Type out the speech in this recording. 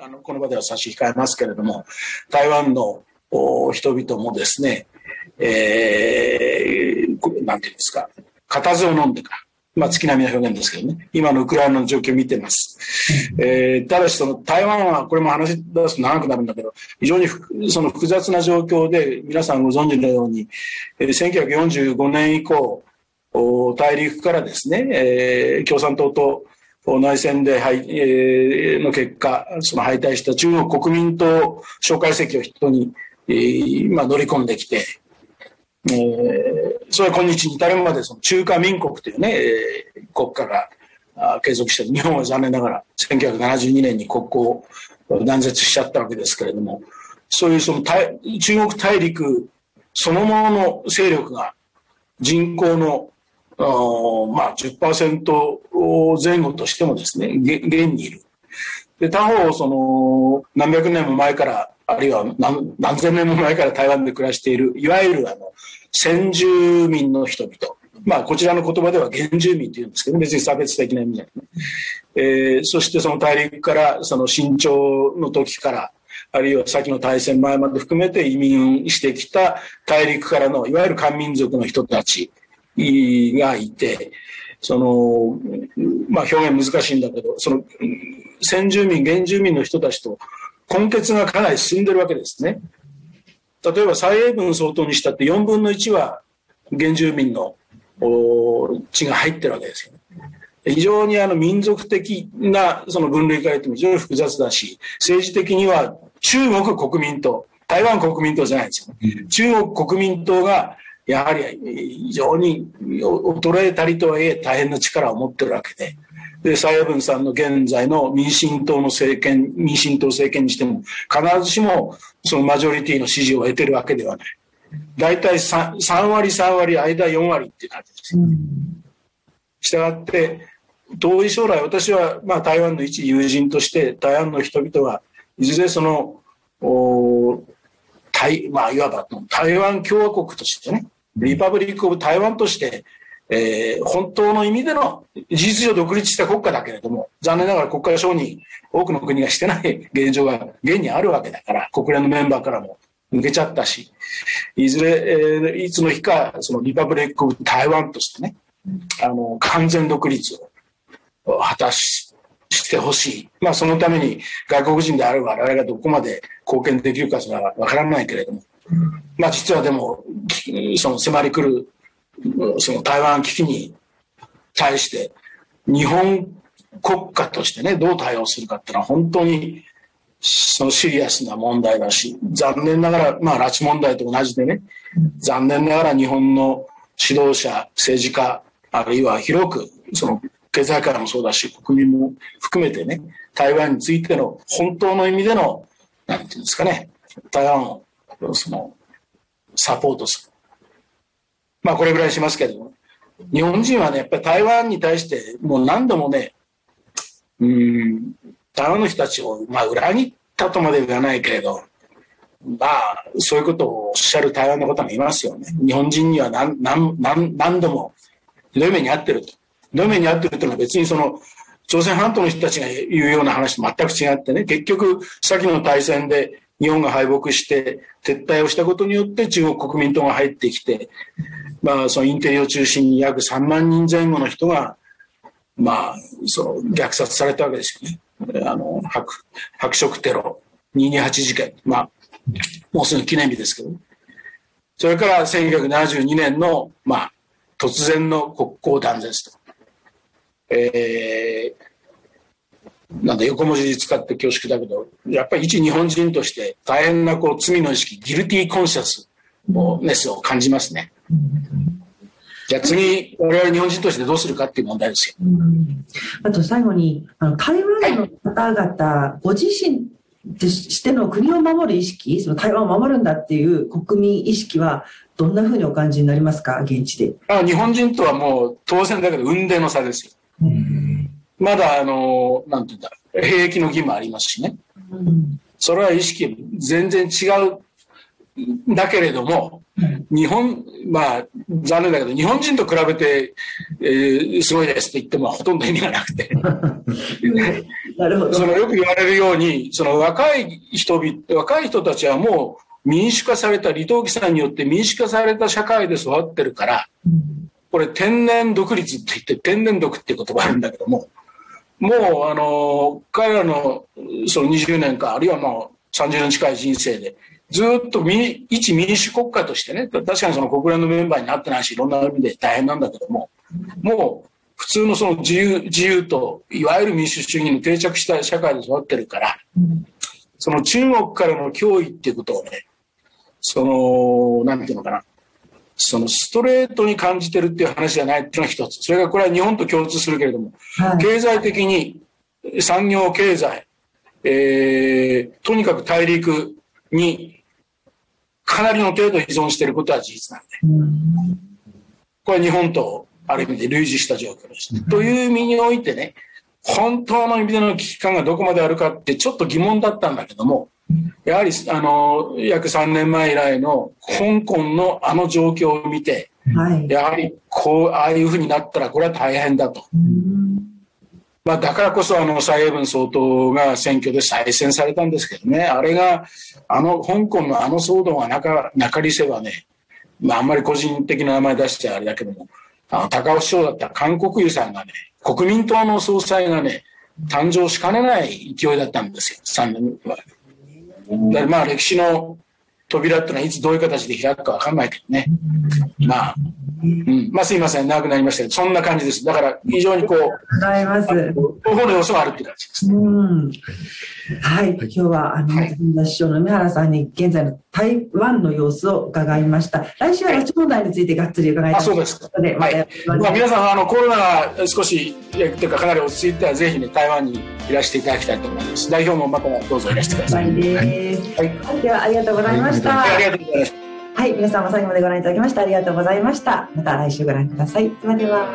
あのこの場では差し控えますけれども、台湾の人々もですね、えー、なんていうんですか、固唾を飲んでか、まあ、月並みな表現ですけどね、今のウクライナの状況を見てます。えー、ただし、その台湾は、これも話し出すと長くなるんだけど、非常にその複雑な状況で、皆さんご存知のように、えー、1945年以降、大陸からですね、えー、共産党と内戦で、はいえー、の結果、その敗退した中国国民党蒋介石を人に、えーまあ、乗り込んできて、えー、それは今日に至るまでその中華民国というね、えー、国家が継続して日本は残念ながら1972年に国交を断絶しちゃったわけですけれども、そういうその中国大陸そのものの勢力が人口のまあ10%前後としてもですね、現にいる。で、他方、その、何百年も前から、あるいは何何千年も前から台湾で暮らしている、いわゆるあの、先住民の人々。まあ、こちらの言葉では原住民というんですけど、別に差別的な意味じゃない。えー、そしてその大陸から、その新朝の時から、あるいは先の大戦前まで含めて移民してきた大陸からの、いわゆる漢民族の人たちがいて、その、まあ表現難しいんだけど、その、先住民、原住民の人たちと根血がかなり進んでるわけですね。例えば蔡英文総統にしたって4分の1は原住民の血が入ってるわけですよね。非常にあの民族的なその分類から言っても非常に複雑だし、政治的には中国国民党、台湾国民党じゃないですよ、ね。中国国民党がやはり非常に衰えたりとはいえ大変な力を持ってるわけで。で、蔡英文さんの現在の民進党の政権、民進党政権にしても、必ずしもそのマジョリティの支持を得てるわけではない。大体 3, 3割、3割、間4割っていう感じです。したがって、遠い将来、私はまあ台湾の一友人として、台湾の人々はいずれその、お台まあ、いわば台湾共和国としてね、リパブリック・オブ・台湾として、えー、本当の意味での事実上独立した国家だけれども、残念ながら国家承認、多くの国がしてない現状が現にあるわけだから、国連のメンバーからも抜けちゃったし、いずれ、えー、いつの日か、そのリパブリック・オブ・台湾としてね、あの、完全独立を果たし、してほしい。まあ、そのために外国人である我々がどこまで貢献できるかそれはわからないけれども、まあ、実はでも、その迫り来る、その台湾危機に対して、日本国家としてね、どう対応するかっていうのは本当に、そのシリアスな問題だし、残念ながら、まあ、拉致問題と同じでね、残念ながら日本の指導者、政治家、あるいは広く、その経済界もそうだし、国民も含めてね、台湾についての本当の意味での、なんていうんですかね、台湾をそのサポートする。まあこれぐらいしますけれども、日本人はね、やっぱり台湾に対してもう何度もね、うん、台湾の人たちを、まあ裏切ったとまで言わないけれど、まあ、そういうことをおっしゃる台湾の方もいますよね。日本人には何何何何度もひどい目に遭ってると。ひどい目に遭ってるというのは別にその、朝鮮半島の人たちが言うような話と全く違ってね、結局、先の大戦で日本が敗北して撤退をしたことによって中国国民党が入ってきて、まあ、そのインテリを中心に約3万人前後の人が、まあ、その虐殺されたわけですよね。あの、白、白色テロ、228事件。まあ、もうすぐ記念日ですけど、それから1972年の、まあ、突然の国交断絶と。えー、なんだ横文字使って恐縮だけど、やっぱり一日本人として大変なこう罪の意識、ギルティーコンシャスネスを感じますね。じゃあ次、我々日本人としてどうするかっていう問題ですよ。あと最後に、あの台湾の方々、はい、ご自身としての国を守る意識、その台湾を守るんだっていう国民意識は、どんなふうにお感じになりますか、現地で。あ日本人とはもう当然だけど、運命の差ですよ。まだ、あの、なんて言うんだ、兵役の義務ありますしね。それは意識全然違うだけれども、日本、まあ、残念だけど、日本人と比べて、えー、すごいですって言ってもほとんど意味がなくて。なるほど。そのよく言われるように、その若い人々、若い人たちはもう民主化された、李登輝さんによって民主化された社会で育ってるから、これ天然独立って言って、天然独っていう言葉あるんだけども、もう、あの、彼らのその20年か、あるいはもう30年近い人生で、ずっと一民主国家としてね、確かにその国連のメンバーになってないし、いろんな意味で大変なんだけども、もう普通のその自由、自由と、いわゆる民主主義に定着した社会で育ってるから、その中国からの脅威っていうことをね、その、なんていうのかな、そのストレートに感じてるっていう話じゃないっていうのが一つ。それがこれは日本と共通するけれども、はい、経済的に産業経済、えー、とにかく大陸にかなりの程度依存していることは事実なんで。うん、これは日本とある意味で類似した状況です。うん、という意味においてね、本当の意味での危機感がどこまであるかってちょっと疑問だったんだけども、やはりあの約3年前以来の香港のあの状況を見て、はい、やはりこうああいうふうになったらこれは大変だと。まあ、だからこそあの蔡英文総統が選挙で再選されたんですけどね、あれが、あの香港のあの騒動が中中りせばね、まあ、あんまり個人的な名前出してあれだけども、あの高尾市長だった韓国瑜さんがね、国民党の総裁がね、誕生しかねない勢いだったんですよ、3年前。だまあ歴史の扉ってのはいつどういう形で開くかわかんないけどね。まあ、うん、まあすいません、長くなりましたけど、そんな感じです。だから非常にこう、ございます。両方の要素があるって感じです、ね。うんはい、今日はあの、はい、師匠の梅原さんに現在の台湾の様子を伺いました。来週は拉致問題についてがっつり伺います。あ、そうですか。はい。まあ皆さんあのコロナが少しというかかなり落ち着いたらぜひね台湾にいらしていただきたいと思います。代表もまたどうぞいらしてください。はい。はい、ではありがとうございました。した。ありがとうございました。はい、皆様最後までご覧いただきましてありがとうございました。また来週ご覧ください。ではでは。